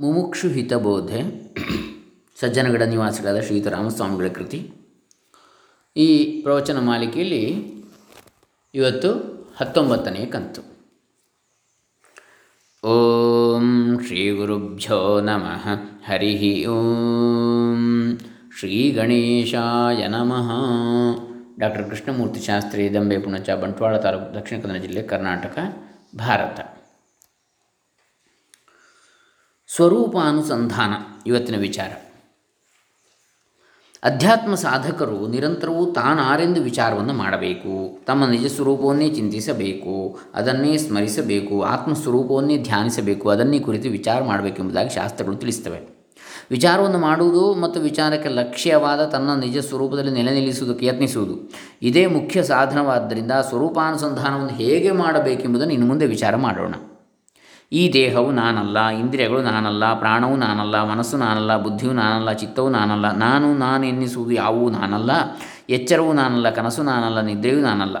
ಮುಮುಕ್ಷು ಹಿತಬೋಧೆ ಸಜ್ಜನಗಡ ನಿವಾಸಿಗಳಾದ ಶ್ರೀಯುತ ರಾಮಸ್ವಾಮಿಗಳ ಕೃತಿ. ಈ ಪ್ರವಚನ ಮಾಲಿಕೆಯಲ್ಲಿ ಇವತ್ತು ಹತ್ತೊಂಬತ್ತನೇ ಕಂತು. ಓಂ ಶ್ರೀ ಗುರುಭ್ಯೋ ನಮಃ. ಹರಿ ಓಂ. ಶ್ರೀ ಗಣೇಶಾಯ ನಮಃ. ಡಾಕ್ಟರ್ ಕೃಷ್ಣಮೂರ್ತಿ ಶಾಸ್ತ್ರಿ, ದಂಬೆ ಪುಣಚ, ಬಂಟ್ವಾಳ ತಾಲೂಕು, ದಕ್ಷಿಣ ಕನ್ನಡ ಜಿಲ್ಲೆ ಕರ್ನಾಟಕ, ಭಾರತ. ಸ್ವರೂಪಾನುಸಂಧಾನ, ಇವತ್ತಿನ ವಿಚಾರ. ಅಧ್ಯಾತ್ಮ ಸಾಧಕರು ನಿರಂತರವೂ ತಾನಾರೆಂದು ವಿಚಾರವನ್ನು ಮಾಡಬೇಕು. ತಮ್ಮ ನಿಜ ಸ್ವರೂಪವನ್ನೇ ಚಿಂತಿಸಬೇಕು. ಅದನ್ನೇ ಸ್ಮರಿಸಬೇಕು. ಆತ್ಮಸ್ವರೂಪವನ್ನೇ ಧ್ಯಾನಿಸಬೇಕು. ಅದನ್ನೇ ಕುರಿತು ವಿಚಾರ ಮಾಡಬೇಕೆಂಬುದಾಗಿ ಶಾಸ್ತ್ರಗಳು ತಿಳಿಸ್ತವೆ. ವಿಚಾರವನ್ನು ಮಾಡುವುದು ಮತ್ತು ವಿಚಾರಕ್ಕೆ ಲಕ್ಷ್ಯವಾದ ತನ್ನ ನಿಜ ಸ್ವರೂಪದಲ್ಲಿ ನೆಲೆ ನಿಲ್ಲಿಸುವುದಕ್ಕೆ ಯತ್ನಿಸುವುದು. ಇದೇ ಮುಖ್ಯ ಸಾಧನವಾದ್ದರಿಂದ ಸ್ವರೂಪಾನುಸಂಧಾನವನ್ನು ಹೇಗೆ ಮಾಡಬೇಕೆಂಬುದನ್ನು ಇನ್ನು ಮುಂದೆ ವಿಚಾರ ಮಾಡೋಣ. ಈ ದೇಹವು ನಾನಲ್ಲ, ಇಂದ್ರಿಯಗಳು ನಾನಲ್ಲ, ಪ್ರಾಣವು ನಾನಲ್ಲ, ಮನಸ್ಸು ನಾನಲ್ಲ, ಬುದ್ಧಿಯು ನಾನಲ್ಲ, ಚಿತ್ತವು ನಾನಲ್ಲ, ನಾನು ನಾನು ಎನ್ನಿಸುವುದು ಯಾವುವು ನಾನಲ್ಲ, ಎಚ್ಚರವು ನಾನಲ್ಲ, ಕನಸು ನಾನಲ್ಲ, ನಿದ್ರೆಯೂ ನಾನಲ್ಲ.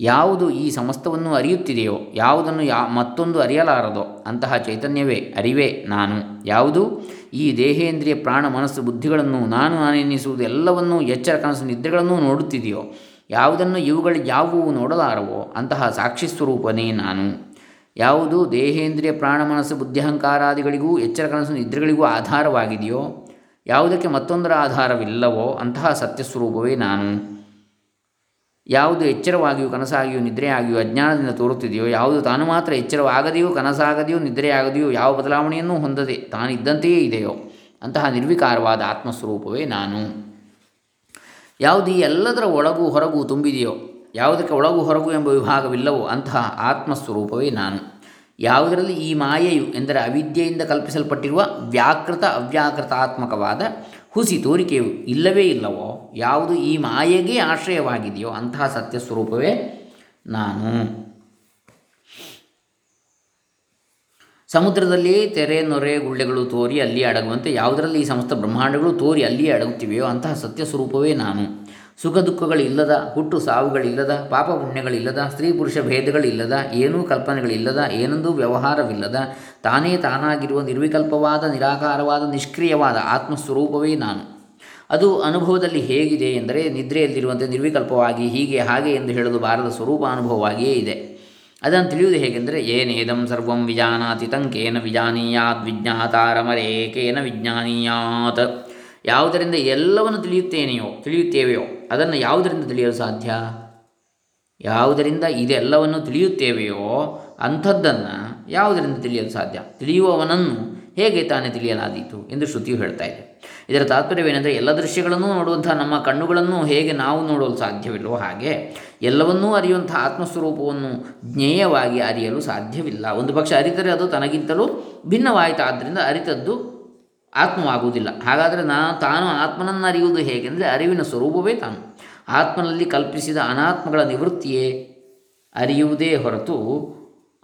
ಯಾವುದು ಈ ಸಮಸ್ತವನ್ನು ಅರಿಯುತ್ತಿದೆಯೋ, ಯಾವುದನ್ನು ಯಾ ಮತ್ತೊಂದು ಅರಿಯಲಾರದೋ, ಅಂತಹ ಚೈತನ್ಯವೇ ಅರಿವೇ ನಾನು. ಯಾವುದು? ಈ ದೇಹೇಂದ್ರಿಯ, ಪ್ರಾಣ, ಮನಸ್ಸು, ಬುದ್ಧಿಗಳನ್ನು ನಾನು ನಾನು ಎನ್ನಿಸುವುದು ಎಲ್ಲವನ್ನೂ, ಎಚ್ಚರ, ಕನಸು, ನಿದ್ರೆಗಳನ್ನೂ ನೋಡುತ್ತಿದೆಯೋ, ಯಾವುದನ್ನು ಇವುಗಳು ಯಾವುವು ನೋಡಲಾರವೋ, ಅಂತಹ ಸಾಕ್ಷಿ ಸ್ವರೂಪನೇ ನಾನು. ಯಾವುದು ದೇಹೇಂದ್ರಿಯ ಪ್ರಾಣ ಮನಸ್ಸು ಬುದ್ಧಿಹಂಕಾರಾದಿಗಳಿಗೂ ಎಚ್ಚರ ಕನಸು ನಿದ್ರೆಗಳಿಗೂ ಆಧಾರವಾಗಿದೆಯೋ, ಯಾವುದಕ್ಕೆ ಮತ್ತೊಂದರ ಆಧಾರವಿಲ್ಲವೋ ಅಂತಹ ಸತ್ಯಸ್ವರೂಪವೇ ನಾನು. ಯಾವುದು ಎಚ್ಚರವಾಗಿಯೂ ಕನಸಾಗಿಯೂ ನಿದ್ರೆಯಾಗಿಯೂ ಅಜ್ಞಾನದಿಂದ ತೋರುತ್ತಿದೆಯೋ, ಯಾವುದು ತಾನು ಮಾತ್ರ ಎಚ್ಚರವಾಗದೆಯೋ, ಕನಸಾಗದೆಯೋ, ನಿದ್ರೆಯಾಗದೆಯೋ, ಯಾವ ಬದಲಾವಣೆಯನ್ನೂ ಹೊಂದದೆ ತಾನಿದ್ದಂತೆಯೇ ಇದೆಯೋ, ಅಂತಹ ನಿರ್ವಿಕಾರವಾದ ಆತ್ಮಸ್ವರೂಪವೇ ನಾನು. ಯಾವುದು ಈ ಎಲ್ಲದರ ಒಳಗೂ ಹೊರಗೂ ತುಂಬಿದೆಯೋ ಯಾವುದಕ್ಕೆ ಒಳಗು ಹೊರಗು ಎಂಬ ವಿಭಾಗವಿಲ್ಲವೋ ಅಂತಹ ಆತ್ಮಸ್ವರೂಪವೇ ನಾನು. ಯಾವುದರಲ್ಲಿ ಈ ಮಾಯೆಯು ಎಂದರೆ ಅವಿದ್ಯೆಯಿಂದ ಕಲ್ಪಿಸಲ್ಪಟ್ಟಿರುವ ವ್ಯಾಕೃತ ಅವ್ಯಾಕೃತಾತ್ಮಕವಾದ ಹುಸಿ ತೋರಿಕೆಯು ಇಲ್ಲವೇ ಇಲ್ಲವೋ, ಯಾವುದು ಈ ಮಾಯೆಗೆ ಆಶ್ರಯವಾಗಿದೆಯೋ ಅಂತಹ ಸತ್ಯ ಸ್ವರೂಪವೇ ನಾನು. ಸಮುದ್ರದಲ್ಲಿ ತೆರೆ, ನೊರೆ, ಗುಳ್ಳೆಗಳು ತೋರಿ ಅಲ್ಲಿ ಅಡಗುವಂತೆ ಯಾವುದರಲ್ಲಿ ಈ ಸಮಸ್ತ ಬ್ರಹ್ಮಾಂಡಗಳು ತೋರಿ ಅಲ್ಲಿಯೇ ಅಡಗುತ್ತಿವೆಯೋ ಅಂತಹ ಸತ್ಯ ಸ್ವರೂಪವೇ ನಾನು. ಸುಖ ದುಃಖಗಳಿಲ್ಲದ ಹುಟ್ಟು ಸಾವುಗಳಿಲ್ಲದ, ಪಾಪ ಪುಣ್ಯಗಳಿಲ್ಲದ, ಸ್ತ್ರೀ ಪುರುಷ ಭೇದಗಳಿಲ್ಲದ, ಏನೂ ಕಲ್ಪನೆಗಳಿಲ್ಲದ, ಏನೊಂದೂ ವ್ಯವಹಾರವಿಲ್ಲದ, ತಾನೇ ತಾನಾಗಿರುವ ನಿರ್ವಿಕಲ್ಪವಾದ, ನಿರಾಕಾರವಾದ, ನಿಷ್ಕ್ರಿಯವಾದ ಆತ್ಮಸ್ವರೂಪವೇ ನಾನು. ಅದು ಅನುಭವದಲ್ಲಿ ಹೇಗಿದೆ ಎಂದರೆ ನಿದ್ರೆಯಲ್ಲಿರುವಂತೆ ನಿರ್ವಿಕಲ್ಪವಾಗಿ ಹೀಗೆ ಹಾಗೆ ಎಂದು ಹೇಳಲು ಬಾರದ ಸ್ವರೂಪ ಅನುಭವವಾಗಿಯೇ ಇದೆ. ಅದನ್ನು ತಿಳಿಯುವುದು ಹೇಗೆಂದರೆ, ಏನೇದಂ ಸರ್ವಂ ವಿಜಾನಾತಿ ತಂಕೇನ ವಿಜಾನೀಯಾತ್ ವಿಜ್ಞಾತಾರಮರೇಕೇನ ವಿಜ್ಞಾನೀಯಾತ್. ಯಾವುದರಿಂದ ಎಲ್ಲವನ್ನು ತಿಳಿಯುತ್ತೇನೆಯೋ, ತಿಳಿಯುತ್ತೇವೆಯೋ ಅದನ್ನು ಯಾವುದರಿಂದ ತಿಳಿಯಲು ಸಾಧ್ಯ? ಯಾವುದರಿಂದ ಇದೆಲ್ಲವನ್ನು ತಿಳಿಯುತ್ತೇವೆಯೋ ಅಂಥದ್ದನ್ನು ಯಾವುದರಿಂದ ತಿಳಿಯಲು ಸಾಧ್ಯ? ತಿಳಿಯುವವನನ್ನು ಹೇಗೆ ತಾನೇ ತಿಳಿಯಲಾದೀತು ಎಂದು ಶ್ರುತಿಯು ಹೇಳ್ತಾ ಇದೆ. ಇದರ ತಾತ್ಪರ್ಯವೇನೆಂದರೆ ಎಲ್ಲ ದೃಶ್ಯಗಳನ್ನು ನೋಡುವಂಥ ನಮ್ಮ ಕಣ್ಣುಗಳನ್ನು ಹೇಗೆ ನಾವು ನೋಡಲು ಸಾಧ್ಯವಿಲ್ಲವೋ ಹಾಗೆ ಎಲ್ಲವನ್ನೂ ಅರಿಯುವಂಥ ಆತ್ಮಸ್ವರೂಪವನ್ನು ಜ್ಞೇಯವಾಗಿ ಅರಿಯಲು ಸಾಧ್ಯವಿಲ್ಲ. ಒಂದು ಪಕ್ಷ ಅರಿತರೆ ಅದು ತನಗಿಂತಲೂ ಭಿನ್ನವಾಯಿತಾದ್ದರಿಂದ ಅರಿತದ್ದು ಆತ್ಮವಾಗುವುದಿಲ್ಲ. ಹಾಗಾದರೆ ನಾನು ತಾನು ಆತ್ಮನನ್ನು ಅರಿಯುವುದು ಹೇಗೆಂದರೆ ಅರಿವಿನ ಸ್ವರೂಪವೇ ತಾನು. ಆತ್ಮನಲ್ಲಿ ಕಲ್ಪಿಸಿದ ಅನಾತ್ಮಗಳ ನಿವೃತ್ತಿಯೇ ಅರಿಯುವುದೇ ಹೊರತು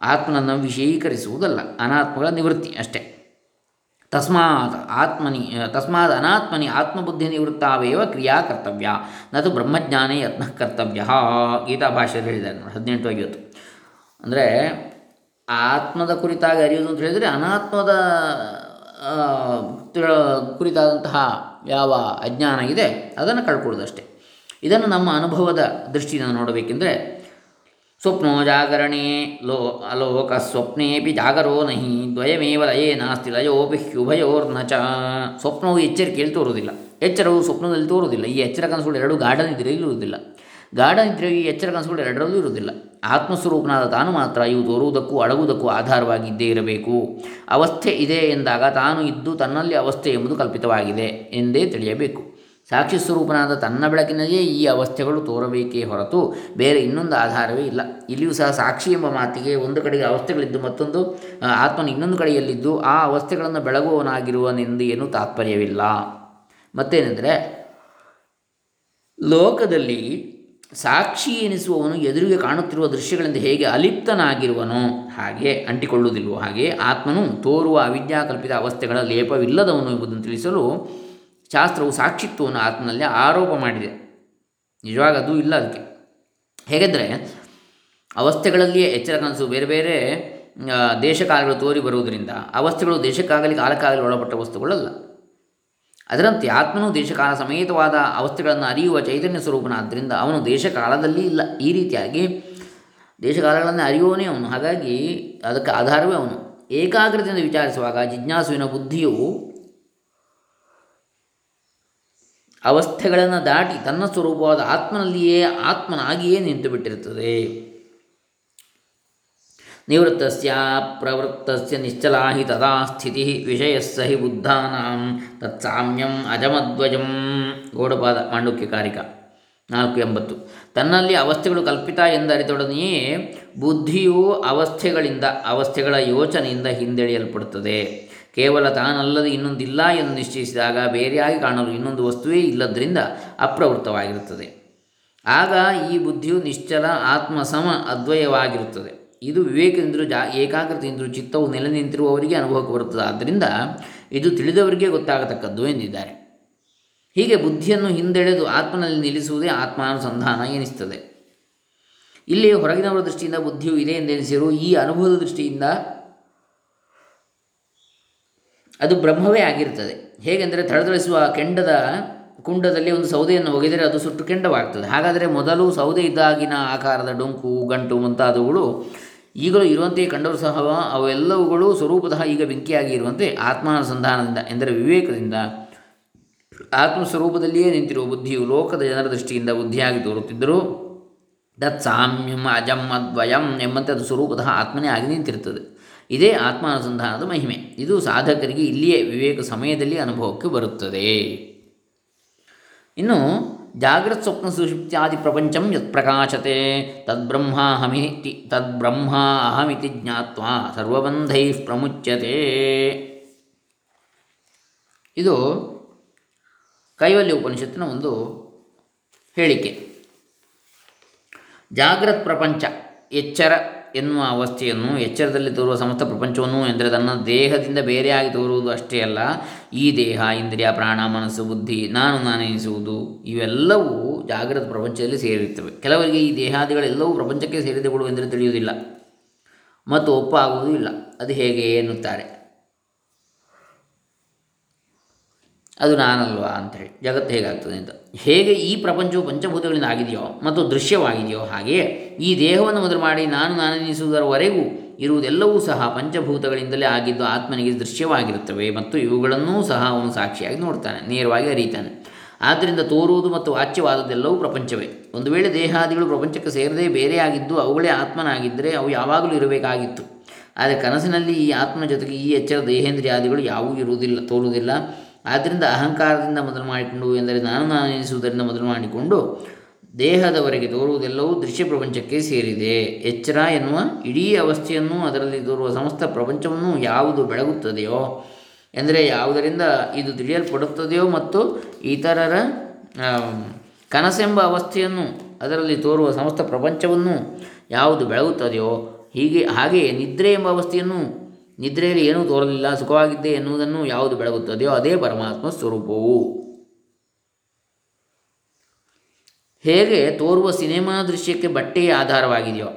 ಆತ್ಮನನ್ನು ವಿಷಯೀಕರಿಸುವುದಲ್ಲ. ಅನಾತ್ಮಗಳ ನಿವೃತ್ತಿ ಅಷ್ಟೇ. ತಸ್ಮಾತ್ ಆತ್ಮನಿ, ತಸ್ಮಾತ್ ಅನಾತ್ಮನಿ ಆತ್ಮಬುದ್ಧಿ ನಿವೃತ್ತಾವೇವ ಕ್ರಿಯಾ ಕರ್ತವ್ಯ. ನದು ಬ್ರಹ್ಮಜ್ಞಾನೇ ಯತ್ನ ಕರ್ತವ್ಯ. ಗೀತಾ ಭಾಷೆಯಲ್ಲಿ ಹೇಳಿದ್ದಾರೆ ನೋಡಿ, ಹದಿನೆಂಟು ಐವತ್ತು ಅಂದರೆ ಆತ್ಮದ ಕುರಿತಾಗಿ ಅರಿಯುವುದು ಅಂತ ಹೇಳಿದರೆ ಅನಾತ್ಮದ ತಿಳ ಕುರಿತಾದಂತಹ ಯಾವ ಅಜ್ಞಾನ ಇದೆ, ಅದನ್ನು ಕಳ್ಕೊಳ್ಳೋದಷ್ಟೇ. ಇದನ್ನು ನಮ್ಮ ಅನುಭವದ ದೃಷ್ಟಿಯಿಂದ ನೋಡಬೇಕೆಂದರೆ, ಸ್ವಪ್ನೋ ಜಾಗರಣೆ ಲೋ, ಅಲೋಕ ಸ್ವಪ್ನೇಪಿ ಜಾಗರೋ ನಹಿ, ದ್ವಯಮೇವ ಲಯೇ ನಾಸ್ತಿ ಲಯೋಪಿ ಚ. ಸ್ವಪ್ನವು ಎಚ್ಚರಿಕೆಯಲ್ಲಿ ತೋರುವುದಿಲ್ಲ. ಎಚ್ಚರವು ಸ್ವಪ್ನದಲ್ಲಿ ತೋರುವುದಿಲ್ಲ. ಈ ಎಚ್ಚರ ಕನಸುಗಳು ಎರಡು ಗಾರ್ಡನ್ ನಿದ್ರೆಯಲ್ಲಿ ಇರುವುದಿಲ್ಲ ಗಾಢ ನಿದ್ರೆಗೆ ಎಚ್ಚರ ಕನಸುಗಳು ಎರಡರಲ್ಲೂ ಇರುವುದಿಲ್ಲ. ಆತ್ಮಸ್ವರೂಪನಾದ ತಾನು ಮಾತ್ರ ಇವು ತೋರುವುದಕ್ಕೂ ಅಡಗುವುದಕ್ಕೂ ಆಧಾರವಾಗಿದ್ದೇ ಇರಬೇಕು. ಅವಸ್ಥೆ ಇದೆ ಎಂದಾಗ ತಾನು ಇದ್ದು ತನ್ನಲ್ಲಿ ಅವಸ್ಥೆ ಎಂಬುದು ಕಲ್ಪಿತವಾಗಿದೆ ಎಂದೇ ತಿಳಿಯಬೇಕು. ಸಾಕ್ಷಿ ಸ್ವರೂಪನಾದ ತನ್ನ ಬೆಳಕಿನಲ್ಲೇ ಈ ಅವಸ್ಥೆಗಳು ತೋರಬೇಕೇ ಹೊರತು ಬೇರೆ ಇನ್ನೊಂದು ಆಧಾರವೇ ಇಲ್ಲ. ಇಲ್ಲಿಯೂ ಸಹ ಸಾಕ್ಷಿ ಎಂಬ ಮಾತಿಗೆ ಒಂದು ಕಡೆಗೆ ಅವಸ್ಥೆಗಳಿದ್ದು ಮತ್ತೊಂದು ಆತ್ಮನ ಇನ್ನೊಂದು ಕಡೆಯಲ್ಲಿದ್ದು ಆ ಅವಸ್ಥೆಗಳನ್ನು ಬೆಳಗುವವನಾಗಿರುವನೆಂದು ಏನೂ ತಾತ್ಪರ್ಯವಿಲ್ಲ. ಮತ್ತೇನೆಂದರೆ, ಲೋಕದಲ್ಲಿ ಸಾಕ್ಷಿ ಎನಿಸುವವನು ಎದುರಿಗೆ ಕಾಣುತ್ತಿರುವ ದೃಶ್ಯಗಳಿಂದ ಹೇಗೆ ಅಲಿಪ್ತನಾಗಿರುವನೋ ಹಾಗೆ ಅಂಟಿಕೊಳ್ಳುವುದಿಲ್ವೋ ಹಾಗೆ ಆತ್ಮನು ತೋರುವ ಅವಿದ್ಯಾಕಲ್ಪಿತ ಅವಸ್ಥೆಗಳ ಲೇಪವಿಲ್ಲದವನು ಎಂಬುದನ್ನು ತಿಳಿಸಲು ಶಾಸ್ತ್ರವು ಸಾಕ್ಷಿತ್ವವನ್ನು ಆತ್ಮನಲ್ಲಿ ಆರೋಪ ಮಾಡಿದೆ. ನಿಜವಾಗ ಅದು ಇಲ್ಲ ಅದಕ್ಕೆ. ಹೇಗೆಂದರೆ ಅವಸ್ಥೆಗಳಲ್ಲಿಯೇ ಎಚ್ಚರ ಕನಸು ಬೇರೆ ಬೇರೆ ದೇಶಕಾಲಗಳು ತೋರಿ ಬರುವುದರಿಂದ ಅವಸ್ಥೆಗಳು ದೇಶಕ್ಕಾಗಲಿ ಕಾಲಕ್ಕಾಗಲಿ ಒಳಪಟ್ಟ ವಸ್ತುಗಳಲ್ಲ. ಅದರಂತೆ ಆತ್ಮನು ದೇಶಕಾಲ ಸಮೇತವಾದ ಅವಸ್ಥೆಗಳನ್ನು ಅರಿಯುವ ಚೈತನ್ಯ ಸ್ವರೂಪನಾದ್ದರಿಂದ ಅವನು ದೇಶಕಾಲದಲ್ಲಿ ಇಲ್ಲ. ಈ ರೀತಿಯಾಗಿ ದೇಶಕಾಲಗಳನ್ನು ಅರಿಯುವವನೇ ಅವನು. ಹಾಗಾಗಿ ಅದಕ್ಕೆ ಆಧಾರವೇ ಅವನು. ಏಕಾಗ್ರತೆಯಿಂದ ವಿಚಾರಿಸುವಾಗ ಜಿಜ್ಞಾಸುವಿನ ಬುದ್ಧಿಯು ಅವಸ್ಥೆಗಳನ್ನು ದಾಟಿ ತನ್ನ ಸ್ವರೂಪವಾದ ಆತ್ಮನಲ್ಲಿಯೇ ಆತ್ಮನಾಗಿಯೇ ನಿಂತು ಬಿಟ್ಟಿರುತ್ತದೆ ನಿವೃತ್ತಸ್ಯ ಪ್ರವೃತ್ತಸ್ಯ ನಿಶ್ಚಲಾ ಹಿ ತದಾ ಸ್ಥಿತಿ ವಿಷಯಸ್ಸ ಹಿ ಬುದ್ಧಾನಾಂ ತತ್ಸಾಮ್ಯಂ ಅಜಮಧ್ವಜಂ ಗೋಡಪಾದ ಮಾಂಡುಕ್ಯ ಕಾರಿಕ ನಾಲ್ಕು ಎಂಬತ್ತು. ತನ್ನಲ್ಲಿ ಅವಸ್ಥೆಗಳು ಕಲ್ಪಿತ ಎಂದರಿತೊಡನೆಯೇ ಬುದ್ಧಿಯು ಅವಸ್ಥೆಗಳಿಂದ ಅವಸ್ಥೆಗಳ ಯೋಚನೆಯಿಂದ ಹಿಂದೆಳೆಯಲ್ಪಡುತ್ತದೆ. ಕೇವಲ ತಾನಲ್ಲದೆ ಇನ್ನೊಂದಿಲ್ಲ ಎಂದು ನಿಶ್ಚಯಿಸಿದಾಗ ಬೇರೆಯಾಗಿ ಕಾಣಲು ಇನ್ನೊಂದು ವಸ್ತುವೇ ಇಲ್ಲದರಿಂದ ಅಪ್ರವೃತ್ತವಾಗಿರುತ್ತದೆ. ಆಗ ಈ ಬುದ್ಧಿಯು ನಿಶ್ಚಲ, ಆತ್ಮಸಮ, ಅದ್ವಯವಾಗಿರುತ್ತದೆ. ಇದು ವಿವೇಕದಿಂದಲೂ ಜಾ, ಏಕಾಗ್ರತೆಯಿಂದಲೂ ಚಿತ್ತವು ನೆಲೆ ನಿಂತಿರುವವರಿಗೆ ಅನುಭವಕ್ಕೆ ಬರುತ್ತದೆ. ಆದ್ದರಿಂದ ಇದು ತಿಳಿದವರಿಗೆ ಗೊತ್ತಾಗತಕ್ಕದ್ದು ಎಂದಿದ್ದಾರೆ. ಹೀಗೆ ಬುದ್ಧಿಯನ್ನು ಹಿಂದೆಳೆದು ಆತ್ಮನಲ್ಲಿ ನಿಲ್ಲಿಸುವುದೇ ಆತ್ಮಾನುಸಂಧಾನ ಎನಿಸ್ತದೆ ಇಲ್ಲಿ ಹೊರಗಿನವರ ದೃಷ್ಟಿಯಿಂದ ಬುದ್ಧಿಯು ಇದೆ ಎಂದೆನಿಸಿರು ಈ ಅನುಭವದ ದೃಷ್ಟಿಯಿಂದ ಅದು ಬ್ರಹ್ಮವೇ ಆಗಿರ್ತದೆ ಹೇಗೆಂದರೆ ಥಳಥಳಿಸುವ ಕೆಂಡದ ಕುಂಡದಲ್ಲಿ ಒಂದು ಸೌದೆಯನ್ನು ಒಗೆದರೆ ಅದು ಸುಟ್ಟು ಕೆಂಡವಾಗ್ತದೆ. ಹಾಗಾದರೆ ಮೊದಲು ಸೌದೆ ಇದ್ದಾಗಿನ ಆಕಾರದ ಡೊಂಕು, ಗಂಟು ಮುಂತಾದವುಗಳು ಈಗಲೂ ಇರುವಂತೆಯೇ ಕಂಡರೂ ಸಹ ಅವೆಲ್ಲವುಗಳು ಸ್ವರೂಪತಃ ಈಗ ಬೆಂಕಿಯಾಗಿ ಇರುವಂತೆ ಆತ್ಮಾನುಸಂಧಾನದಿಂದ ಎಂದರೆ ವಿವೇಕದಿಂದ ಆತ್ಮಸ್ವರೂಪದಲ್ಲಿಯೇ ನಿಂತಿರುವ ಬುದ್ಧಿಯು ಲೋಕದ ಜನರ ದೃಷ್ಟಿಯಿಂದ ಬುದ್ಧಿಯಾಗಿ ತೋರುತ್ತಿದ್ದರೂ ದತ್ ಸಾಮ್ಯಂ ಅಜಂ ಅದ್ವಯಂ ಎಂಬಂತೆ ಅದು ಸ್ವರೂಪತಃ ಆತ್ಮನೇ ಆಗಿ ನಿಂತಿರುತ್ತದೆ. ಇದೇ ಆತ್ಮಾನುಸಂಧಾನದ ಮಹಿಮೆ. ಇದು ಸಾಧಕರಿಗೆ ಇಲ್ಲಿಯೇ ವಿವೇಕ ಸಮಯದಲ್ಲಿ ಅನುಭವಕ್ಕೆ ಬರುತ್ತದೆ. ಇನ್ನು ಜಾಗ್ರತ್ ಸ್ವಪ್ನ ಸುಷುಪ್ತ್ಯಾದಿ ಪ್ರಪಂಚಂ ಯತ್ ಪ್ರಕಾಶತೆ ತದ್ಬ್ರಹ್ಮಾಹಮಿತಿ ತದ್ಬ್ರಹ್ಮಾಹಮಿತಿ ಜ್ಞಾತ್ವ ಸರ್ವಬಂಧೈ ಪ್ರಮುಚ್ಯತೆ ಇದು ಕೈವಲ್ಯ ಉಪನಿಷತ್ತಿನ ಒಂದು ಹೇಳಿಕೆ. ಜಾಗ್ರತ್ ಪ್ರಪಂಚ ಎಚ್ಚರ ಎನ್ನುವ ಅವಸ್ಥೆಯನ್ನು, ಎಚ್ಚರದಲ್ಲಿ ತೋರುವ ಸಮಸ್ತ ಪ್ರಪಂಚವನ್ನು ಎಂದರೆ ತನ್ನ ದೇಹದಿಂದ ಬೇರೆಯಾಗಿ ತೋರುವುದು ಅಷ್ಟೇ ಅಲ್ಲ, ಈ ದೇಹ, ಇಂದ್ರಿಯ, ಪ್ರಾಣ, ಮನಸ್ಸು, ಬುದ್ಧಿ, ನಾನು ನಾನೆನಿಸುವುದು ಇವೆಲ್ಲವೂ ಜಾಗೃತ ಪ್ರಪಂಚದಲ್ಲಿ ಸೇರಿರುತ್ತವೆ. ಕೆಲವರಿಗೆ ಈ ದೇಹಾದಿಗಳೆಲ್ಲವೂ ಪ್ರಪಂಚಕ್ಕೆ ಸೇರಿದೆಗಳು ಎಂದರೆ ತಿಳಿಯುವುದಿಲ್ಲ. ಮತ್ತು ಒಪ್ಪಾಗುವುದೂ ಇಲ್ಲ ಅದು ಹೇಗೆ ಎನ್ನುತ್ತಾರೆ. ಅದು ನಾನಲ್ವಾ ಅಂಥೇಳಿ ಜಗತ್ತು ಹೇಗಾಗ್ತದೆ ಅಂತ. ಹೇಗೆ ಈ ಪ್ರಪಂಚವು ಪಂಚಭೂತಗಳಿಂದ ಆಗಿದೆಯೋ ಮತ್ತು ದೃಶ್ಯವಾಗಿದೆಯೋ ಹಾಗೆಯೇ ಈ ದೇಹವನ್ನು ಮೊದಲು ಮಾಡಿ ನಾನು ನಾನೆನಿಸುವುದರವರೆಗೂ ಇರುವುದೆಲ್ಲವೂ ಸಹ ಪಂಚಭೂತಗಳಿಂದಲೇ ಆಗಿದ್ದು ಆತ್ಮನಿಗೆ ದೃಶ್ಯವಾಗಿರುತ್ತವೆ ಮತ್ತು ಇವುಗಳನ್ನೂ ಸಹ ಅವನು ಸಾಕ್ಷಿಯಾಗಿ ನೋಡ್ತಾನೆ, ನೇರವಾಗಿ ಅರಿತಾನೆ. ಆದ್ದರಿಂದ ತೋರುವುದು ಮತ್ತು ವಾಚ್ಯವಾದದ್ದೆಲ್ಲವೂ ಪ್ರಪಂಚವೇ. ಒಂದು ವೇಳೆ ದೇಹಾದಿಗಳು ಪ್ರಪಂಚಕ್ಕೆ ಸೇರದೇ ಬೇರೆಯಾಗಿದ್ದು ಅವುಗಳೇ ಆತ್ಮನಾಗಿದ್ದರೆ ಅವು ಯಾವಾಗಲೂ ಇರಬೇಕಾಗಿತ್ತು. ಆದರೆ ಕನಸಿನಲ್ಲಿ ಈ ಆತ್ಮನ ಜೊತೆಗೆ ಈ ಎಚ್ಚರ ದೇಹೇಂದ್ರಿಯಾದಿಗಳು ಯಾವುವೂ ಇರುವುದಿಲ್ಲ, ತೋರುವುದಿಲ್ಲ. ಆದ್ದರಿಂದ ಅಹಂಕಾರದಿಂದ ಮೊದಲು ಮಾಡಿಕೊಂಡು ಎಂದರೆ ನಾನು ನಾನು ಎನಿಸುವುದರಿಂದ ಮೊದಲು ಮಾಡಿಕೊಂಡು ದೇಹದವರೆಗೆ ತೋರುವುದೆಲ್ಲವೂ ದೃಶ್ಯ ಪ್ರಪಂಚಕ್ಕೆ ಸೇರಿದೆ. ಎಚ್ಚರ ಎನ್ನುವ ಇಡೀ ಅವಸ್ಥೆಯನ್ನು ಅದರಲ್ಲಿ ತೋರುವ ಸಮಸ್ತ ಪ್ರಪಂಚವನ್ನು ಯಾವುದು ಬೆಳಗುತ್ತದೆಯೋ? ಎಂದರೆ ಯಾವುದರಿಂದ ಇದು ತಿಳಿಯಲ್ಪಡುತ್ತದೆಯೋ ಮತ್ತು ಇತರರ ಕನಸೆಂಬ ಅವಸ್ಥೆಯನ್ನು ಅದರಲ್ಲಿ ತೋರುವ ಸಮಸ್ತ ಪ್ರಪಂಚವನ್ನು ಯಾವುದು ಬೆಳಗುತ್ತದೆಯೋ? ಹೀಗೆ, ಹಾಗೆಯೇ ನಿದ್ರೆ ಎಂಬ ಅವಸ್ಥೆಯನ್ನು ನಿದ್ರೆಯಲ್ಲಿ ಏನೂ ತೋರಲಿಲ್ಲ, ಸುಖವಾಗಿದ್ದೆ ಎನ್ನುವುದನ್ನು ಯಾವುದು ಬೆಳಗುತ್ತದೆಯೋ ಅದೇ ಪರಮಾತ್ಮ ಸ್ವರೂಪವು. ಹೇಗೆ ತೋರುವ ಸಿನಿಮಾ ದೃಶ್ಯಕ್ಕೆ ಬಟ್ಟೆಯ ಆಧಾರವಾಗಿದೆಯೋ,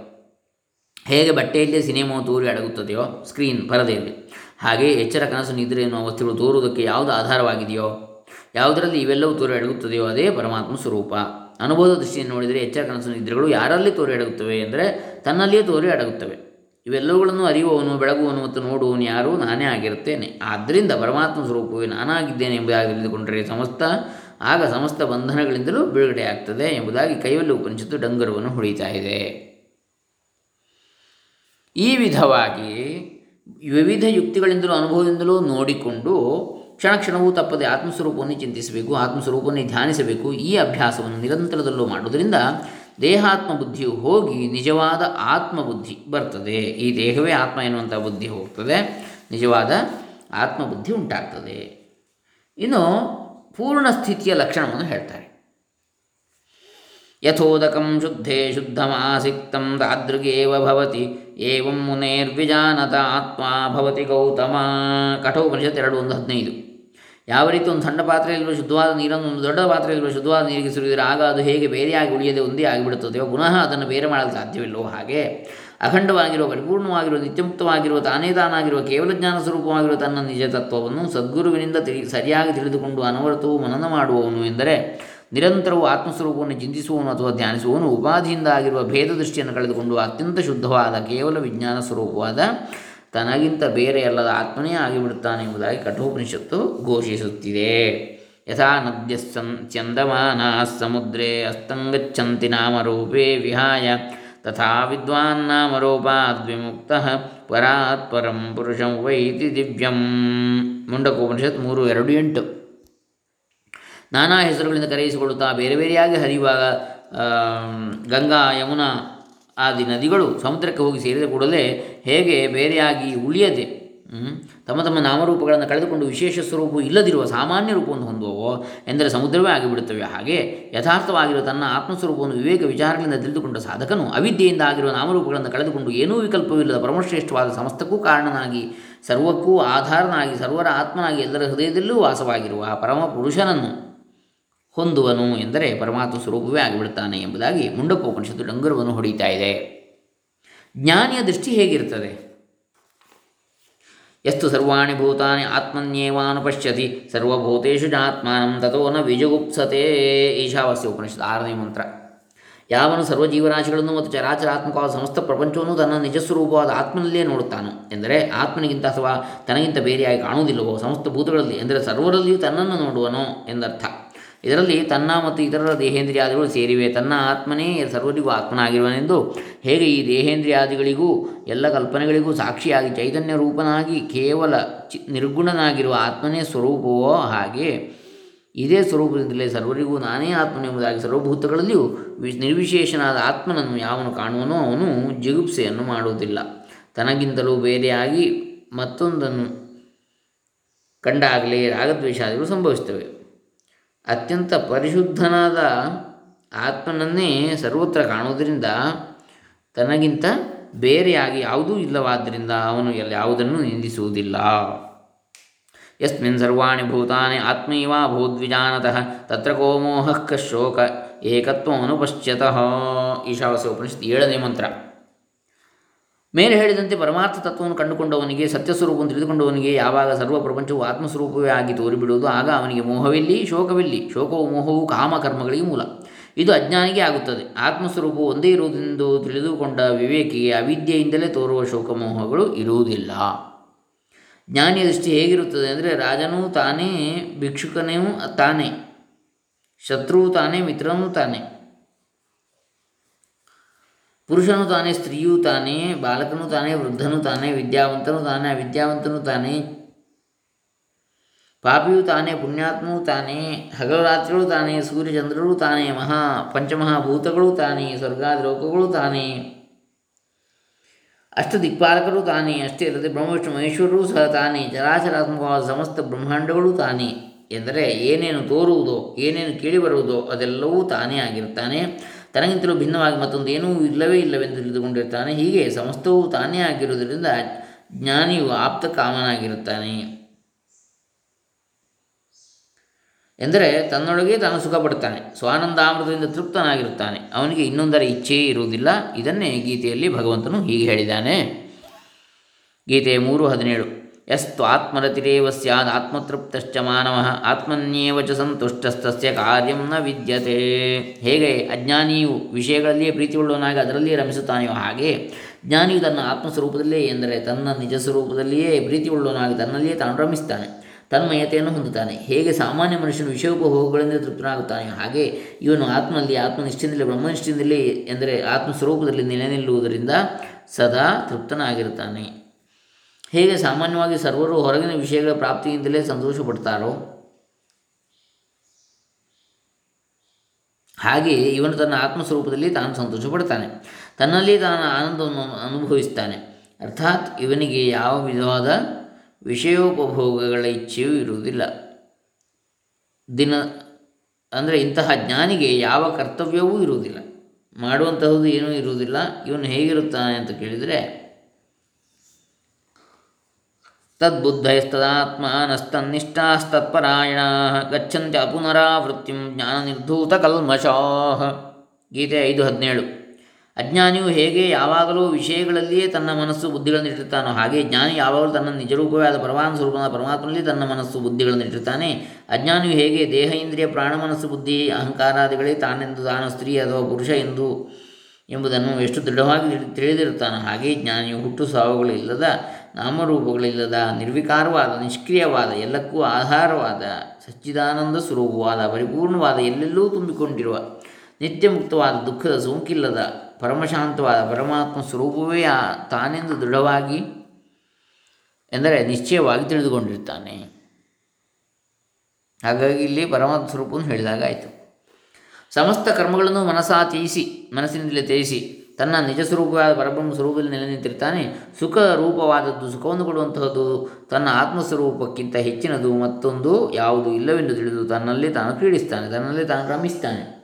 ಹೇಗೆ ಬಟ್ಟೆಯಲ್ಲಿ ಸಿನಿಮಾವು ತೋರಿ ಅಡಗುತ್ತದೆಯೋ, ಸ್ಕ್ರೀನ್ ಪರದೆಯಲ್ಲಿ, ಹಾಗೆ ಎಚ್ಚರ ಕನಸು ನಿದ್ರೆ ಎನ್ನುವ ವಸ್ತುಗಳು ತೋರುವುದಕ್ಕೆ ಯಾವುದು ಆಧಾರವಾಗಿದೆಯೋ, ಯಾವುದರಲ್ಲಿ ಇವೆಲ್ಲವೂ ತೋರಿ ಅಡಗುತ್ತದೆಯೋ ಅದೇ ಪರಮಾತ್ಮ ಸ್ವರೂಪ. ಅನುಭವದ ದೃಷ್ಟಿಯನ್ನು ನೋಡಿದರೆ ಎಚ್ಚರ ಕನಸು ನಿದ್ರೆಗಳು ಯಾರಲ್ಲಿ ತೋರಿ ಅಡಗುತ್ತವೆ ಎಂದರೆ ತನ್ನಲ್ಲಿಯೇ ತೋರಿ ಅಡಗುತ್ತವೆ. ಇವೆಲ್ಲವುಗಳನ್ನು ಅರಿಯುವವನು ಬೆಳಗುವನು ಮತ್ತು ನೋಡುವನು ಯಾರು ನಾನೇ ಆಗಿರುತ್ತೇನೆ. ಆದ್ದರಿಂದ ಪರಮಾತ್ಮ ಸ್ವರೂಪವೇ ನಾನಾಗಿದ್ದೇನೆ ಎಂಬುದಾಗಿ ತಿಳಿದುಕೊಂಡರೆ ಸಮಸ್ತ, ಆಗ ಸಮಸ್ತ ಬಂಧನಗಳಿಂದಲೂ ಬಿಡುಗಡೆ ಆಗ್ತದೆ ಎಂಬುದಾಗಿ ಕೈವಲ್ಯ ಉಪನಿಷತ್ತು ಡಂಗರವನ್ನು ಹೊಡಿತಾ ಇದೆ. ಈ ವಿಧವಾಗಿ ವಿವಿಧ ಯುಕ್ತಿಗಳಿಂದಲೂ ಅನುಭವದಿಂದಲೂ ನೋಡಿಕೊಂಡು ಕ್ಷಣ ಕ್ಷಣವೂ ತಪ್ಪದೆ ಆತ್ಮಸ್ವರೂಪವನ್ನು ಚಿಂತಿಸಬೇಕು, ಆತ್ಮಸ್ವರೂಪವನ್ನು ಧ್ಯಾನಿಸಬೇಕು ಈ ಅಭ್ಯಾಸವನ್ನು ನಿರಂತರದಲ್ಲೂ ಮಾಡುವುದರಿಂದ ದೇಹಾತ್ಮ ಬುದ್ಧಿಯು ಹೋಗಿ ನಿಜವಾದ ಆತ್ಮಬುದ್ಧಿ ಬರ್ತದೆ. ಈ ದೇಹವೇ ಆತ್ಮ ಎನ್ನುವಂಥ ಬುದ್ಧಿ ಹೋಗ್ತದೆ. ನಿಜವಾದ ಆತ್ಮಬುದ್ಧಿ ಉಂಟಾಗ್ತದೆ. ಇನ್ನು ಪೂರ್ಣ ಸ್ಥಿತಿಯ ಲಕ್ಷಣವನ್ನು ಹೇಳ್ತಾರೆ. ಯಥೋದಕಂ ಶುದ್ಧೇ ಶುದ್ಧಮಾಸಿಕ್ತಂ ತಾದೃಗೇವ ಭವತಿ ಏವಂ ಮುನೇರ್ವಿಜಾನತ ಆತ್ಮ ಭವತಿ ಗೌತಮ. ಕಠೋಪನಿಷತ್ ಎರಡು ಒಂದು ಹದಿನೈದು. ಯಾವ ರೀತಿ ಒಂದು ಸಣ್ಣ ಪಾತ್ರೆಯಲ್ಲಿರುವ ಶುದ್ಧವಾದ ನೀರನ್ನು ಒಂದು ದೊಡ್ಡ ಪಾತ್ರೆಯಲ್ಲಿರುವ ಶುದ್ಧವಾದ ನೀರಿಗೆ ಸುರಿದರೆ ಆಗ ಅದು ಹೇಗೆ ಬೇರೆಯಾಗಿ ಉಳಿಯದೆ ಒಂದೇ ಆಗಿಬಿಡುತ್ತದೆಯೋ ಪುನಃ ಅದನ್ನು ಬೇರೆ ಮಾಡಲು ಸಾಧ್ಯವಿಲ್ಲವೋ ಹಾಗೆ. ಅಖಂಡವಾಗಿರುವ, ಪರಿಪೂರ್ಣವಾಗಿರುವ, ನಿತ್ಯಮುಕ್ತವಾಗಿರುವ, ತಾನೇ ತಾನಾಗಿರುವ, ಕೇವಲ ಜ್ಞಾನ ಸ್ವರೂಪವಾಗಿರುವ ತನ್ನ ನಿಜ ತತ್ವವನ್ನು ಸದ್ಗುರುವಿನಿಂದ ತಿಳಿ, ಸರಿಯಾಗಿ ತಿಳಿದುಕೊಂಡು ಅನವರತವು ಮನನ ಮಾಡುವವನು ಎಂದರೆ ನಿರಂತರವು ಆತ್ಮಸ್ವರೂಪವನ್ನು ಚಿಂತಿಸುವವನು ಅಥವಾ ಧ್ಯಾನಿಸುವವನು ಉಪಾಧಿಯಿಂದ ಆಗಿರುವ ಭೇದ ದೃಷ್ಟಿಯನ್ನು ಕಳೆದುಕೊಂಡು ಅತ್ಯಂತ ಶುದ್ಧವಾದ, ಕೇವಲ ವಿಜ್ಞಾನ ಸ್ವರೂಪವಾದ ತನಗಿಂತ ಬೇರೆ ಅಲ್ಲದ ಆತ್ಮನೇ ಆಗಿಬಿಡುತ್ತಾನೆ ಎಂಬುದಾಗಿ ಕಠೋಪನಿಷತ್ತು ಘೋಷಿಸುತ್ತಿದೆ. ಯಥಾ ನದ್ಯ ಚಂದಮಾನ ಸಮುದ್ರೇ ಅಸ್ತಂಗಚ್ಚಂತಿ ನಾಮರೂಪೇ ವಿಹಾಯ ತಥಾ ವಿದ್ವಾನ್ ನಾಮರೂಪಾದ್ವಿಮುಕ್ತ ಪರಾತ್ ಪರಂ ಪುರುಷಂ ವೈತಿ ದಿವ್ಯಂ. ಮುಂಡಕೋಪನಿಷತ್ ಮೂರು, ಎರಡು, ಎಂಟು. ನಾನಾ ಹೆಸರುಗಳಿಂದ ಕರೆಯಿಸಿಕೊಳ್ಳುತ್ತಾ ಬೇರೆ ಬೇರೆಯಾಗಿ ಹರಿಯುವಾಗ ಗಂಗಾ, ಯಮುನಾ ಆದಿ ನದಿಗಳು ಸಮುದ್ರಕ್ಕೆ ಹೋಗಿ ಸೇರಿದ ಕೂಡಲೇ ಹೇಗೆ ಬೇರೆಯಾಗಿ ಉಳಿಯದೆ ತಮ್ಮ ತಮ್ಮ ನಾಮರೂಪಗಳನ್ನು ಕಳೆದುಕೊಂಡು ವಿಶೇಷ ಸ್ವರೂಪವು ಇಲ್ಲದಿರುವ ಸಾಮಾನ್ಯ ರೂಪವನ್ನು ಹೊಂದುವವೋ ಎಂದರೆ ಸಮುದ್ರವೇ ಆಗಿಬಿಡುತ್ತವೆ. ಹಾಗೆ ಯಥಾರ್ಥವಾಗಿರುವ ತನ್ನ ಆತ್ಮಸ್ವರೂಪವನ್ನು ವಿವೇಕ ವಿಚಾರಗಳಿಂದ ತಿಳಿದುಕೊಂಡ ಸಾಧಕನು ಅವಿದ್ಯೆಯಿಂದ ಆಗಿರುವ ನಾಮರೂಪಗಳನ್ನು ಕಳೆದುಕೊಂಡು ಏನೂ ವಿಕಲ್ಪವಿಲ್ಲದ ಪರಮಶ್ರೇಷ್ಠವಾದ ಸಮಸ್ತಕ್ಕೂ ಕಾರಣನಾಗಿ, ಸರ್ವಕ್ಕೂ ಆಧಾರನಾಗಿ, ಸರ್ವರ ಆತ್ಮನಾಗಿ ಎಲ್ಲರ ಹೃದಯದಲ್ಲೂ ವಾಸವಾಗಿರುವ ಪರಮ ಪುರುಷನನ್ನು ಹೊಂದುವನು ಎಂದರೆ ಪರಮಾತ್ಮ ಸ್ವರೂಪವೇ ಆಗಿಬಿಡುತ್ತಾನೆ ಎಂಬುದಾಗಿ ಮುಂಡಕೋಪನಿಷತ್ತು ಡಂಗುರವನ್ನು ಹೊಡಿತಾ ಇದೆ. ಜ್ಞಾನಿಯ ದೃಷ್ಟಿ ಹೇಗಿರುತ್ತದೆ? ಎಷ್ಟು ಸರ್ವಾಣಿ ಭೂತಾನಿ ಆತ್ಮನ್ಯೇವಾನುಪಶ್ಯತಿ ಸರ್ವಭೂತೇಶು ಜಾತ್ಮಾನಂ ತಥೋ ನ ವಿಜುಗುಪ್ಸತೆ ಈಶಾವಾಸ್ಯ ಉಪನಿಷತ್ ಆರನೇ ಮಂತ್ರ. ಯಾವನು ಸರ್ವಜೀವರಾಶಿಗಳನ್ನು ಮತ್ತು ಚರಾಚರಾತ್ಮಕವಾದ ಸಮಸ್ತ ಪ್ರಪಂಚವನ್ನು ತನ್ನ ನಿಜಸ್ವರೂಪವಾದ ಆತ್ಮನಲ್ಲಿಯೇ ನೋಡುತ್ತಾನೋ ಎಂದರೆ ಆತ್ಮನಿಗಿಂತ ಅಥವಾ ತನಗಿಂತ ಬೇರೆಯಾಗಿ ಕಾಣುವುದಿಲ್ಲವೋ ಸಮಸ್ತ ಭೂತಗಳಲ್ಲಿ, ಎಂದರೆ ಸರ್ವರಲ್ಲಿಯೂ ತನ್ನನ್ನು ನೋಡುವನೋ ಎಂದರ್ಥ. ಇದರಲ್ಲಿ ತನ್ನ ಮತ್ತು ಇತರರ ದೇಹೇಂದ್ರಿಯಾದಿಗಳು ಸೇರಿವೆ. ತನ್ನ ಆತ್ಮನೇ ಸರ್ವರಿಗೂ ಆತ್ಮನಾಗಿರುವನೆಂದು ಹೇಗೆ ಈ ದೇಹೇಂದ್ರಿಯಾದಿಗಳಿಗೂ ಎಲ್ಲ ಕಲ್ಪನೆಗಳಿಗೂ ಸಾಕ್ಷಿಯಾಗಿ ಚೈತನ್ಯ ರೂಪನಾಗಿ ಕೇವಲ ಚಿ ನಿರ್ಗುಣನಾಗಿರುವ ಆತ್ಮನೇ ಸ್ವರೂಪವೋ ಹಾಗೆ ಇದೇ ಸ್ವರೂಪದಿಂದಲೇ ಸರ್ವರಿಗೂ ನಾನೇ ಆತ್ಮನೆಂಬುದಾಗಿ ಸರ್ವಭೂತಗಳಲ್ಲಿಯೂ ವಿ ನಿರ್ವಿಶೇಷನಾದ ಆತ್ಮನನ್ನು ಯಾವನು ಕಾಣುವನೋ ಅವನು ಜಿಗುಪ್ಸೆಯನ್ನು ಮಾಡುವುದಿಲ್ಲ. ತನಗಿಂತಲೂ ಬೇರೆಯಾಗಿ ಮತ್ತೊಂದನ್ನು ಕಂಡಾಗಲೇ ರಾಗದ್ವೇಷಾದಿಗಳು ಸಂಭವಿಸ್ತವೆ ಅತ್ಯಂತ ಪರಿಶುದ್ಧನಾದ ಆತ್ಮನನ್ನೇ ಸರ್ವತ್ರ ಕಾಣುವುದರಿಂದ ತನಗಿಂತ ಬೇರೆಯಾಗಿ ಯಾವುದೂ ಇಲ್ಲವಾದ್ದರಿಂದ ಅವನು ಯಾವುದನ್ನು ನಿಂದಿಸುವುದಿಲ್ಲ. ಯಸ್ಮಿನ್ ಸರ್ವಾಣಿ ಭೂತಾನಿ ಆತ್ಮೈವ ಭೂದ್ವಿಜಾನತಃ ತತ್ರ ಕೋ ಮೋಹ ಏಕತ್ವ ಅನುಪಶ್ಯತಃ ಈಶಾವಾಸ್ಯ ಉಪನಿಷತ್ ಏಳನೇ ಮಂತ್ರ. ಮೇಲೆ ಹೇಳಿದಂತೆ ಪರಮಾರ್ಥ ತತ್ವವನ್ನು ಕಂಡುಕೊಂಡವನಿಗೆ ಸತ್ಯಸ್ವರೂಪವನ್ನು ತಿಳಿದುಕೊಂಡವನಿಗೆ ಯಾವಾಗ ಸರ್ವ ಪ್ರಪಂಚವು ಆತ್ಮಸ್ವರೂಪವೇ ಆಗಿ ತೋರಿಬಿಡುವುದು, ಆಗ ಅವನಿಗೆ ಮೋಹವಿಲ್ಲಿ, ಶೋಕವಿಲ್ಲಿ, ಶೋಕವು ಮೋಹವು ಕಾಮಕರ್ಮಗಳಿಗೆ ಮೂಲ. ಇದು ಅಜ್ಞಾನಿಗೆ ಆಗುತ್ತದೆ. ಆತ್ಮಸ್ವರೂಪವು ಒಂದೇ ಇರುವುದೆಂದು ತಿಳಿದುಕೊಂಡ ವಿವೇಕಿಗೆ ಅವಿದ್ಯೆಯಿಂದಲೇ ತೋರುವ ಶೋಕಮೋಹಗಳು ಇರುವುದಿಲ್ಲ. ಜ್ಞಾನಿಯ ದೃಷ್ಟಿ ಹೇಗಿರುತ್ತದೆ ಅಂದರೆ, ರಾಜನೂ ತಾನೇ, ಭಿಕ್ಷುಕನೇ ತಾನೇ, ಶತ್ರುವು ತಾನೇ, ಮಿತ್ರನೂ ತಾನೇ ಪುರುಷನು ತಾನೇ, ಸ್ತ್ರೀಯೂ ತಾನೇ, ಬಾಲಕನು ತಾನೇ, ವೃದ್ಧನು ತಾನೇ, ವಿದ್ಯಾವಂತನು ತಾನೇ, ಅವಿದ್ಯಾವಂತನು ತಾನೇ, ಪಾಪಿಯು ತಾನೇ, ಪುಣ್ಯಾತ್ಮವು ತಾನೇ ಹಗಲು ರಾತ್ರಿಗಳು ತಾನೇ, ಸೂರ್ಯಚಂದ್ರರು ತಾನೇ, ಮಹಾ ಪಂಚಮಹಾಭೂತಗಳು ತಾನೇ ಸ್ವರ್ಗಾದಿ ಲೋಕಗಳು ತಾನೇ, ಅಷ್ಟ ದಿಕ್ಪಾಲಕರು ತಾನೇ, ಅಷ್ಟೇ ಅಲ್ಲದೆ ಬ್ರಹ್ಮವಿಷ್ಣು ಮಹೇಶ್ವರರು ಸಹ ತಾನೇ ಚರಾಚರಾತ್ಮಕವಾದ ಸಮಸ್ತ ಬ್ರಹ್ಮಾಂಡಗಳು ತಾನೇ, ಎಂದರೆ ಏನೇನು ತೋರುವುದೋ, ಏನೇನು ಕೇಳಿಬರುವುದೋ ಅದೆಲ್ಲವೂ ತಾನೇ ಆಗಿರುತ್ತಾನೆ. ತನಗಿಂತಲೂ ಭಿನ್ನವಾಗಿ ಮತ್ತೊಂದು ಏನೂ ಇಲ್ಲವೇ ಇಲ್ಲವೆಂದು ತಿಳಿದುಕೊಂಡಿರ್ತಾನೆ. ಹೀಗೆ ಸಮಸ್ತವೂ ತಾನೇ ಆಗಿರುವುದರಿಂದ ಜ್ಞಾನಿಯು ಆಪ್ತ ಕಾಮನಾಗಿರುತ್ತಾನೆ. ಎಂದರೆ ತನ್ನೊಳಗೆ ತಾನು ಸುಖ ಪಡ್ತಾನೆ ಸ್ವಾನಂದಾಮೃತದಿಂದ ತೃಪ್ತನಾಗಿರುತ್ತಾನೆ. ಅವನಿಗೆ ಇನ್ನೊಂದರ ಇಚ್ಛೆಯೇ ಇರುವುದಿಲ್ಲ. ಇದನ್ನೇ ಗೀತೆಯಲ್ಲಿ ಭಗವಂತನು ಹೀಗೆ ಹೇಳಿದ್ದಾನೆ. ಗೀತೆ ಮೂರು ಹದಿನೇಳು. ಯಸ್ತ್ವಾತ್ಮರತಿರೇವ ಸ್ಯಾದ್ ಆತ್ಮತೃಪ್ತಶ್ಚ ಮಾನವ, ಆತ್ಮನ್ಯೇವ ಚ ಸಂತುಷ್ಟಸ್ತಸ್ಯ ಕಾರ್ಯಂ ನ ವಿದ್ಯತೆ. ಹೇಗೆ? ಅಜ್ಞಾನಿಯು ವಿಷಯಗಳಲ್ಲಿಯೇ ಪ್ರೀತಿಗೊಳ್ಳುವನಾಗಿ ಅದರಲ್ಲಿಯೇ ರಮಿಸುತ್ತಾನೆಯೋ ಹಾಗೆ ಜ್ಞಾನಿಯು ತನ್ನ ಆತ್ಮಸ್ವರೂಪದಲ್ಲಿಯೇ ಎಂದರೆ ತನ್ನ ನಿಜ ಸ್ವರೂಪದಲ್ಲಿಯೇ ಪ್ರೀತಿಗೊಳ್ಳುವನಾಗಿ ತನ್ನಲ್ಲಿಯೇ ತಾನು ರಮಿಸ್ತಾನೆ, ತನ್ಮಯತೆಯನ್ನು ಹೊಂದುತ್ತಾನೆ. ಹೇಗೆ ಸಾಮಾನ್ಯ ಮನುಷ್ಯನು ವಿಷಯೋಪಭೋಗಗಳಿಂದ ತೃಪ್ತನಾಗುತ್ತಾನೆ ಹಾಗೆ ಇವನು ಆತ್ಮನಲ್ಲಿ ಆತ್ಮನಿಷ್ಠಿಂದಲೇ ಬ್ರಹ್ಮನಿಷ್ಠಿಂದಲೇ ಎಂದರೆ ಆತ್ಮಸ್ವರೂಪದಲ್ಲಿ ನೆಲೆ ನಿಲ್ಲುವುದರಿಂದ ಸದಾ ತೃಪ್ತನಾಗಿರುತ್ತಾನೆ. ಹೇಗೆ ಸಾಮಾನ್ಯವಾಗಿ ಸರ್ವರು ಹೊರಗಿನ ವಿಷಯಗಳ ಪ್ರಾಪ್ತಿಯಿಂದಲೇ ಸಂತೋಷ ಪಡ್ತಾರೋ ಹಾಗೆಯೇ ಇವನು ತನ್ನ ಆತ್ಮಸ್ವರೂಪದಲ್ಲಿ ತಾನು ಸಂತೋಷ ಪಡ್ತಾನೆ ತನ್ನಲ್ಲಿ ತಾನು ಆನಂದವನ್ನು ಅನುಭವಿಸ್ತಾನೆ. ಅರ್ಥಾತ್ ಇವನಿಗೆ ಯಾವ ವಿಧವಾದ ವಿಷಯೋಪಭೋಗಗಳ ಇಚ್ಛೆಯೂ ಇರುವುದಿಲ್ಲ. ದಿನ, ಅಂದರೆ ಇಂತಹ ಜ್ಞಾನಿಗೆ ಯಾವ ಕರ್ತವ್ಯವೂ ಇರುವುದಿಲ್ಲ. ಮಾಡುವಂತಹದ್ದು ಏನೂ ಇರುವುದಿಲ್ಲ. ಇವನು ಹೇಗಿರುತ್ತಾನೆ ಅಂತ ಕೇಳಿದರೆ ತದ್ಬುದ್ಧೈಸ್ತದಾತ್ಮಾನಸ್ತನ್ನಿಷ್ಠಾಸ್ತತ್ಪರಾಯಣ ಗಚ್ಚಂತ್ಯ ಪುನರಾವೃತ್ತಿಂ ಜ್ಞಾನ ನಿರ್ಧೂತ ಕಲ್ಮಷಾಹ ಗೀತೆ ಐದು ಹದಿನೇಳು. ಅಜ್ಞಾನಿಯು ಹೇಗೆ ಯಾವಾಗಲೂ ವಿಷಯಗಳಲ್ಲಿಯೇ ತನ್ನ ಮನಸ್ಸು ಬುದ್ಧಿಗಳನ್ನು ಇಟ್ಟಿರ್ತಾನೋ ಹಾಗೆ ಜ್ಞಾನಿ ಯಾವಾಗಲೂ ತನ್ನ ನಿಜರೂಪವೇ ಆದ ಪರಮಾನ ಸ್ವರೂಪದ ಪರಮಾತ್ಮನಲ್ಲಿ ತನ್ನ ಮನಸ್ಸು ಬುದ್ಧಿಗಳನ್ನು ಇಟ್ಟಿರ್ತಾನೆ ಅಜ್ಞಾನಿಯು ಹೇಗೆ ದೇಹ, ಇಂದ್ರಿಯ, ಪ್ರಾಣ, ಮನಸ್ಸು, ಬುದ್ಧಿ, ಅಹಂಕಾರಾದಿಗಳೇ ತಾನೆಂದು ತಾನು ಸ್ತ್ರೀ ಅಥವಾ ಪುರುಷ ಎಂದು ಎಂಬುದನ್ನು ಎಷ್ಟು ದೃಢವಾಗಿ ತಿಳಿ- ತಿಳಿದಿರುತ್ತಾನೋ ಹಾಗೆ ಜ್ಞಾನಿಯು ಹುಟ್ಟು ಸಾವುಗಳಿಲ್ಲದ ನಾಮರೂಪಗಳಿಲ್ಲದ, ನಿರ್ವಿಕಾರವಾದ, ನಿಷ್ಕ್ರಿಯವಾದ, ಎಲ್ಲಕ್ಕೂ ಆಧಾರವಾದ, ಸಚ್ಚಿದಾನಂದ ಸ್ವರೂಪವಾದ, ಪರಿಪೂರ್ಣವಾದ, ಎಲ್ಲೆಲ್ಲೂ ತುಂಬಿಕೊಂಡಿರುವ, ನಿತ್ಯಮುಕ್ತವಾದ, ದುಃಖದ ಸೋಂಕಿಲ್ಲದ, ಪರಮಶಾಂತವಾದ, ಪರಮಾತ್ಮ ಸ್ವರೂಪವೇ ಆ ತಾನೆಂದು ದೃಢವಾಗಿ ಎಂದರೆ ನಿಶ್ಚಯವಾಗಿ ತಿಳಿದುಕೊಂಡಿರ್ತಾನೆ. ಹಾಗಾಗಿ ಇಲ್ಲಿ ಪರಮಾತ್ಮ ಸ್ವರೂಪವನ್ನು ಹೇಳಿದಾಗ ಆಯಿತು ಸಮಸ್ತ ಕರ್ಮಗಳನ್ನು ಮನಸ್ಸಾ ತ್ಯಜಿಸಿ, ಮನಸ್ಸಿನಿಂದಲೇ ತ್ಯಜಿಸಿ ತನ್ನ ನಿಜ ಸ್ವರೂಪವಾದ ಪರಬ್ರಹ್ಮ ಸ್ವರೂಪದಲ್ಲಿ ನೆಲೆ ನಿಂತಿರ್ತಾನೆ. ಸುಖ ರೂಪವಾದದ್ದು ಸುಖವನ್ನು ಕೊಡುವಂತಹದ್ದು, ತನ್ನ ಆತ್ಮಸ್ವರೂಪಕ್ಕಿಂತ ಹೆಚ್ಚಿನದು ಮತ್ತೊಂದು ಯಾವುದು ಇಲ್ಲವೆಂದು ತಿಳಿದು ತನ್ನಲ್ಲಿ ತಾನು ಕ್ರೀಡಿಸ್ತಾನೆ, ತನ್ನಲ್ಲಿ ತಾನು ರಮಿಸ್ತಾನೆ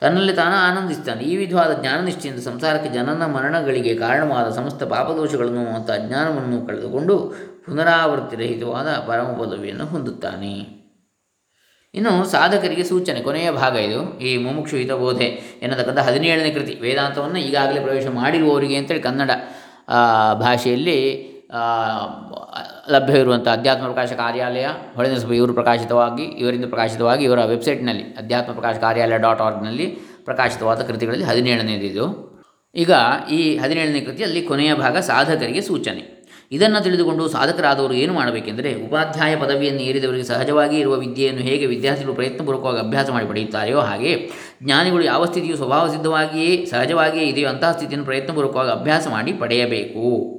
ತನ್ನಲ್ಲಿ ತಾನು ಆನಂದಿಸ್ತಾನೆ. ಈ ವಿಧವಾದ ಜ್ಞಾನನಿಷ್ಠೆಯಿಂದ ಸಂಸಾರಕ್ಕೆ ಜನನ ಮರಣಗಳಿಗೆ ಕಾರಣವಾದ ಸಮಸ್ತ ಪಾಪದೋಷಗಳನ್ನು ಮತ್ತು ಅಜ್ಞಾನವನ್ನು ಕಳೆದುಕೊಂಡು ಪುನರಾವರ್ತಿರಹಿತವಾದ ಪರಮ ಪದವಿಯನ್ನು ಹೊಂದುತ್ತಾನೆ. ಇನ್ನು ಸಾಧಕರಿಗೆ ಸೂಚನೆ, ಕೊನೆಯ ಭಾಗ ಇದು, ಈ ಮುಮುಕ್ಷು ಹಿತಬೋಧೆ ಎನ್ನತಕ್ಕಂಥ ಹದಿನೇಳನೇ ಕೃತಿ, ವೇದಾಂತವನ್ನು ಈಗಾಗಲೇ ಪ್ರವೇಶ ಮಾಡಿರುವವರಿಗೆ ಅಂತೇಳಿ ಕನ್ನಡ ಭಾಷೆಯಲ್ಲಿ ಲಭ್ಯವಿರುವಂಥ ಅಧ್ಯಾತ್ಮ ಪ್ರಕಾಶ ಕಾರ್ಯಾಲಯ ಹೊಳೆನ ಸಭೆ ಇವರು ಪ್ರಕಾಶಿತವಾಗಿ, ಇವರಿಂದ ಪ್ರಕಾಶಿತವಾಗಿ ಇವರ ವೆಬ್ಸೈಟ್ನಲ್ಲಿ, ಅಧ್ಯಾತ್ಮ ಪ್ರಕಾಶ ಕಾರ್ಯಾಲಯ ಡಾಟ್ ಆರ್ಗ್ನಲ್ಲಿ ಪ್ರಕಾಶಿತವಾದ ಕೃತಿಗಳಲ್ಲಿ ಹದಿನೇಳನೇದಿದು. ಈಗ ಈ ಹದಿನೇಳನೇ ಕೃತಿಯಲ್ಲಿ ಕೊನೆಯ ಭಾಗ ಸಾಧಕರಿಗೆ ಸೂಚನೆ. ಇದನ್ನು ತಿಳಿದುಕೊಂಡು ಸಾಧಕರಾದವರು ಏನು ಮಾಡಬೇಕೆಂದರೆ ಉಪಾಧ್ಯಾಯ ಪದವಿಯನ್ನು ಏರಿದವರಿಗೆ ಸಹಜವಾಗಿ ಇರುವ ವಿದ್ಯೆಯನ್ನು ಹೇಗೆ ವಿದ್ಯಾರ್ಥಿಗಳು ಪ್ರಯತ್ನಪೂರ್ವಕವಾಗಿ ಅಭ್ಯಾಸ ಮಾಡಿ ಪಡೆಯುತ್ತಾರೆಯೋ ಹಾಗೆ ಜ್ಞಾನಿಗಳು ಯಾವ ಸ್ಥಿತಿಯು ಸ್ವಭಾವ ಸಿದ್ಧವಾಗಿಯೇ ಸಹಜವಾಗಿಯೇ ಇದೆಯೋ ಅಂತಹ ಸ್ಥಿತಿಯನ್ನು ಪ್ರಯತ್ನಪೂರ್ವಕವಾಗಿ ಅಭ್ಯಾಸ ಮಾಡಿ ಪಡೆಯಬೇಕು.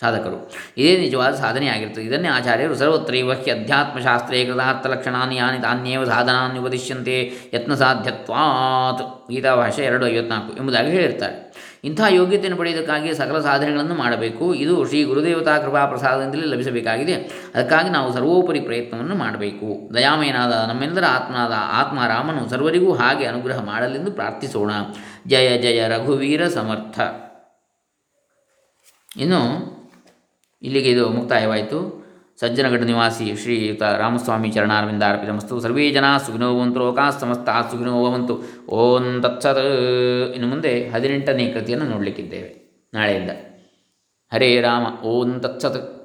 ಸಾಧಕರು, ಇದೇ ನಿಜವಾದ ಸಾಧನೆಯಾಗಿರುತ್ತದೆ ಇದನ್ನೇ ಆಚಾರ್ಯರು ಸರ್ವತ್ರೈವ ಹಿ ಅಧ್ಯಾತ್ಮಶಾಸ್ತ್ರೇ ಕೃತಾರ್ಥ ಲಕ್ಷಣಾನಿ ಯಾನಿ ತಾನ್ಯೇವ ಸಾಧನಾನ್ ಉಪದಿಶ್ಯಂತೆ ಯತ್ನ ಸಾಧ್ಯತ್ವಾತ್. ಗೀತಾ ಭಾಷೆ ಎರಡು ಐವತ್ನಾಲ್ಕು ಎಂಬುದಾಗಿ ಹೇಳಿರ್ತಾರೆ. ಇಂಥ ಯೋಗ್ಯತೆಯನ್ನು ಪಡೆಯುವುದಕ್ಕಾಗಿ ಸಕಲ ಸಾಧನೆಗಳನ್ನು ಮಾಡಬೇಕು. ಇದು ಶ್ರೀ ಗುರುದೇವತಾ ಕೃಪಾ ಪ್ರಸಾದದಿಂದಲೇ ಲಭಿಸಬೇಕಾಗಿದೆ. ಅದಕ್ಕಾಗಿ ನಾವು ಸರ್ವೋಪರಿ ಪ್ರಯತ್ನವನ್ನು ಮಾಡಬೇಕು. ದಯಾಮಯನಾದ ನಮ್ಮೆಲ್ಲರ ಆತ್ಮನಾದ ಆತ್ಮ ರಾಮನು ಸರ್ವರಿಗೂ ಹಾಗೆ ಅನುಗ್ರಹ ಮಾಡಲೆಂದು ಪ್ರಾರ್ಥಿಸೋಣ. ಜಯ ಜಯ ರಘುವೀರ ಸಮರ್ಥ. ಇನ್ನು ಇಲ್ಲಿಗೆ ಇದು ಮುಕ್ತಾಯವಾಯಿತು. ಸಜ್ಜನಗಢ ನಿವಾಸಿ ಶ್ರೀಯುತ ರಾಮಸ್ವಾಮಿ ಚರಣಾರವಿಂದಾರ್ಪಿತಮಸ್ತು ಸರ್ವೇ ಜನ ಸುಖಿನೋವಂತು ಲೋಕಾ ಸಮಸ್ತ ಸುಖಿನೋವಂತು ಓಂ ತತ್ಸತ್. ಇನ್ನು ಮುಂದೆ ಹದಿನೆಂಟನೇ ಕೃತಿಯನ್ನು ನೋಡಲಿಕ್ಕಿದ್ದೇವೆ. ನಾಳೆಯಿಂದ. ಹರೇ ರಾಮ, ಓಂ ತತ್ಸತ್.